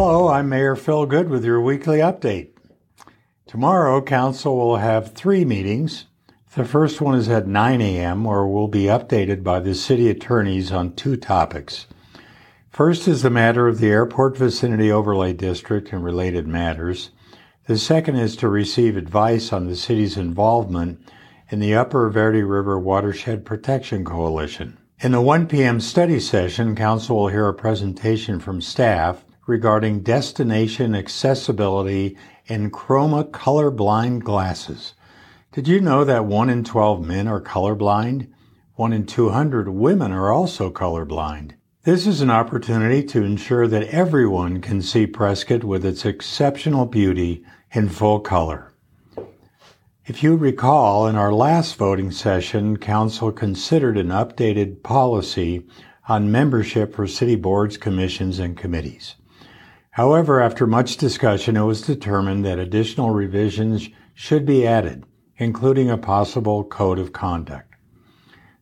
Hello, I'm Mayor Phil Goode with your weekly update. Tomorrow, Council will have three meetings. The first one is at 9 a.m., where we'll be updated by the city attorneys on two topics. First is the matter of the Airport Vicinity Overlay District and related matters. The second is to receive advice on the city's involvement in the Upper Verde River Watershed Protection Coalition. In the 1 p.m. study session, Council will hear a presentation from staff regarding destination accessibility EnChroma colorblind glasses. Did you know that 1 in 12 men are colorblind? 1 in 200 women are also colorblind. This is an opportunity to ensure that everyone can see Prescott with its exceptional beauty in full color. If you recall, in our last voting session, Council considered an updated policy on membership for city boards, commissions, and committees. However, after much discussion, it was determined that additional revisions should be added, including a possible code of conduct.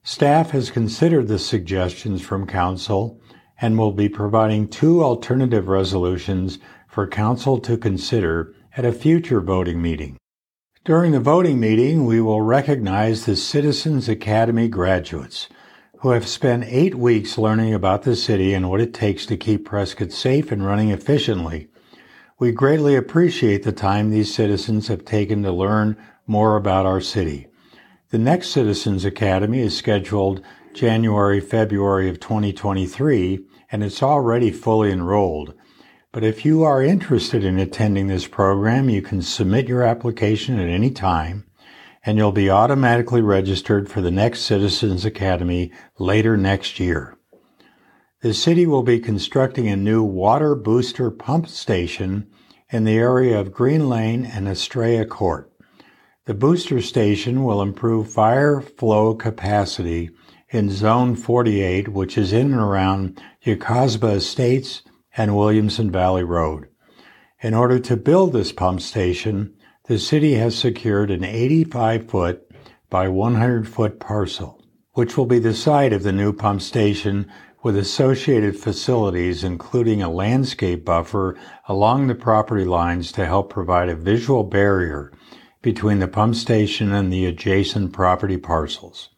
Staff has considered the suggestions from Council and will be providing two alternative resolutions for Council to consider at a future voting meeting. During the voting meeting, we will recognize the Citizens Academy graduates who have spent eight weeks learning about the city and what it takes to keep Prescott safe and running efficiently. We greatly appreciate the time these citizens have taken to learn more about our city. The next Citizens Academy is scheduled January, February of 2023, and it's already fully enrolled. But if you are interested in attending this program, you can submit your application at any time and you'll be automatically registered for the next Citizens Academy later next year. The city will be constructing a new water booster pump station in the area of Green Lane and Estrella Court. The booster station will improve fire flow capacity in Zone 48, which is in and around Yacosba Estates and Williamson Valley Road. In order to build this pump station, the city has secured an 85 foot by 100 foot parcel, which will be the site of the new pump station with associated facilities, including a landscape buffer along the property lines to help provide a visual barrier between the pump station and the adjacent property parcels.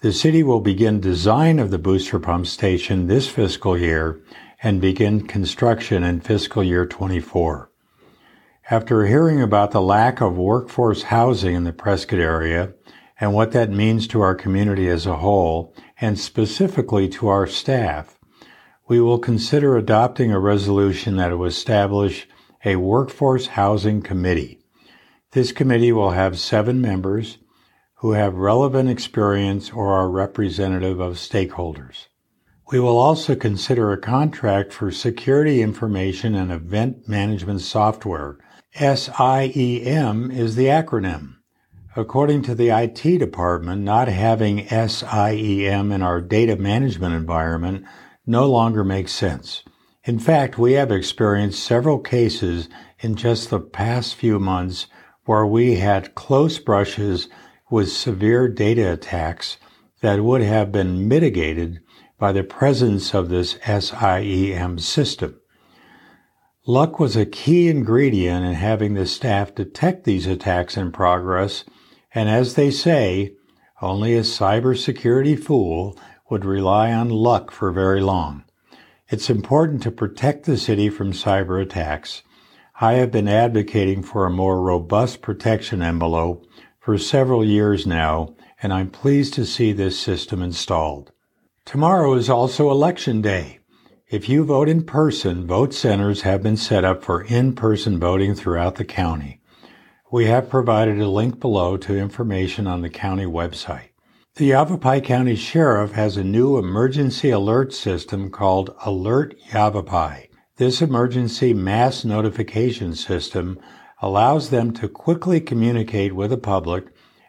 The city will begin design of the booster pump station this fiscal year and begin construction in fiscal year 24. After hearing about the lack of workforce housing in the Prescott area and what that means to our community as a whole, and specifically to our staff, we will consider adopting a resolution that will establish a workforce housing committee. This committee will have seven members who have relevant experience or are representative of stakeholders. We will also consider a contract for security information and event management software SIEM is the acronym. According to the IT department, not having SIEM in our data management environment no longer makes sense. In fact, we have experienced several cases in just the past few months where we had close brushes with severe data attacks that would have been mitigated by the presence of this SIEM system. Luck was a key ingredient in having the staff detect these attacks in progress, and as they say, only a cybersecurity fool would rely on luck for very long. It's important to protect the city from cyber attacks. I have been advocating for a more robust protection envelope for several years now, and I'm pleased to see this system installed. Tomorrow is also election day. If you vote in person, vote centers have been set up for in-person voting throughout the county. We have provided a link below to information on the county website. The Yavapai County Sheriff has a new emergency alert system called Alert Yavapai. This emergency mass notification system allows them to quickly communicate with the public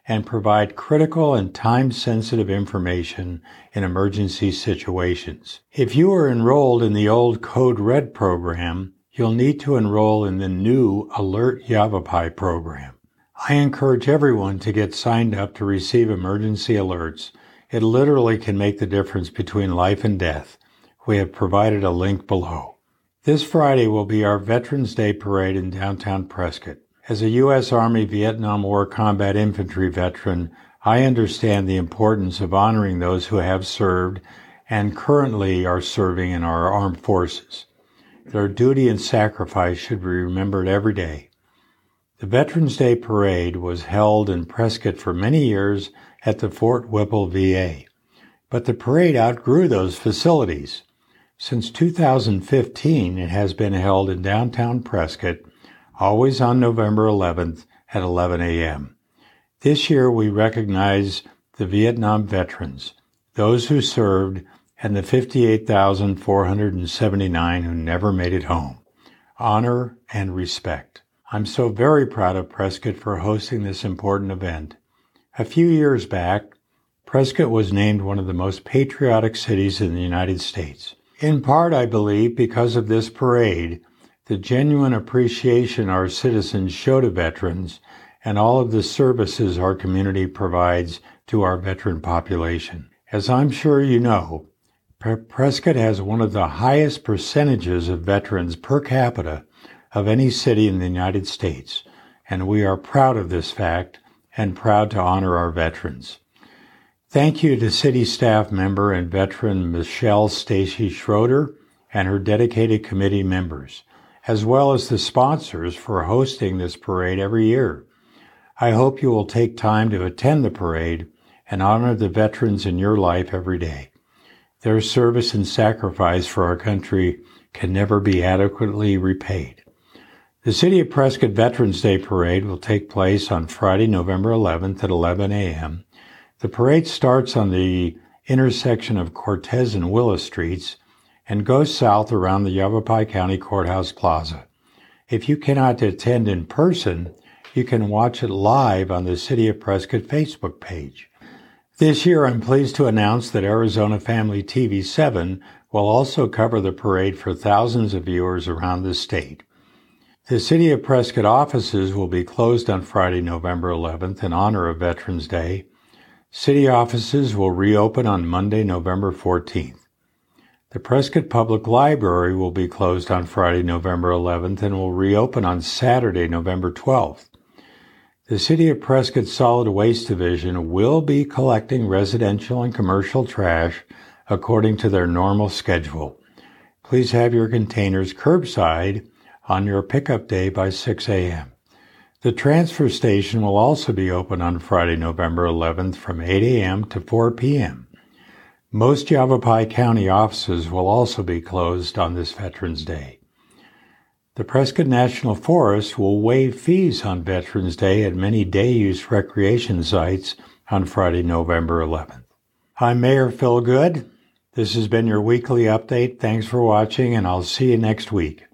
and provide critical and time sensitive information in emergency situations. If you are enrolled in the old Code Red program, you'll need to enroll in the new Alert Yavapai program. I encourage everyone to get signed up to receive emergency alerts. It literally can make the difference between life and death. We have provided a link below. This Friday will be our Veterans Day parade in downtown Prescott. As a U.S. Army Vietnam War combat infantry veteran, I understand the importance of honoring those who have served and currently are serving in our armed forces. Their duty and sacrifice should be remembered every day. The Veterans Day Parade was held in Prescott for many years at the Fort Whipple VA, but the parade outgrew those facilities. Since 2015, it has been held in downtown Prescott, always on November 11th at 11 a.m. This year we recognize the Vietnam veterans, those who served, and the 58,479 who never made it home. Honor and respect. I'm so very proud of Prescott for hosting this important event. A few years back, Prescott was named one of the most patriotic cities in the United States. In part, I believe, because of this parade, the genuine appreciation our citizens show to veterans, and all of the services our community provides to our veteran population. As I'm sure you know, Prescott has one of the highest percentages of veterans per capita of any city in the United States, and we are proud of this fact and proud to honor our veterans. Thank you to city staff member and veteran Michelle Stacy Schroeder and her dedicated committee members, as well as the sponsors for hosting this parade every year. I hope you will take time to attend the parade and honor the veterans in your life every day. Their service and sacrifice for our country can never be adequately repaid. The City of Prescott Veterans Day Parade will take place on Friday, November 11th at 11 a.m. The parade starts on the intersection of Cortez and Willis Streets and goes south around the Yavapai County Courthouse Plaza. If you cannot attend in person, you can watch it live on the City of Prescott Facebook page. This year, I'm pleased to announce that Arizona Family TV 7 will also cover the parade for thousands of viewers around the state. The City of Prescott offices will be closed on Friday, November 11th in honor of Veterans Day. City offices will reopen on Monday, November 14th. The Prescott Public Library will be closed on Friday, November 11th and will reopen on Saturday, November 12th. The City of Prescott Solid Waste Division will be collecting residential and commercial trash according to their normal schedule. Please have your containers curbside on your pickup day by 6 a.m. The transfer station will also be open on Friday, November 11th from 8 a.m. to 4 p.m. Most Yavapai County offices will also be closed on this Veterans Day. The Prescott National Forest will waive fees on Veterans Day at many day use recreation sites on Friday, November 11th. I'm Mayor Phil Goode. This has been your weekly update. Thanks for watching, and I'll see you next week.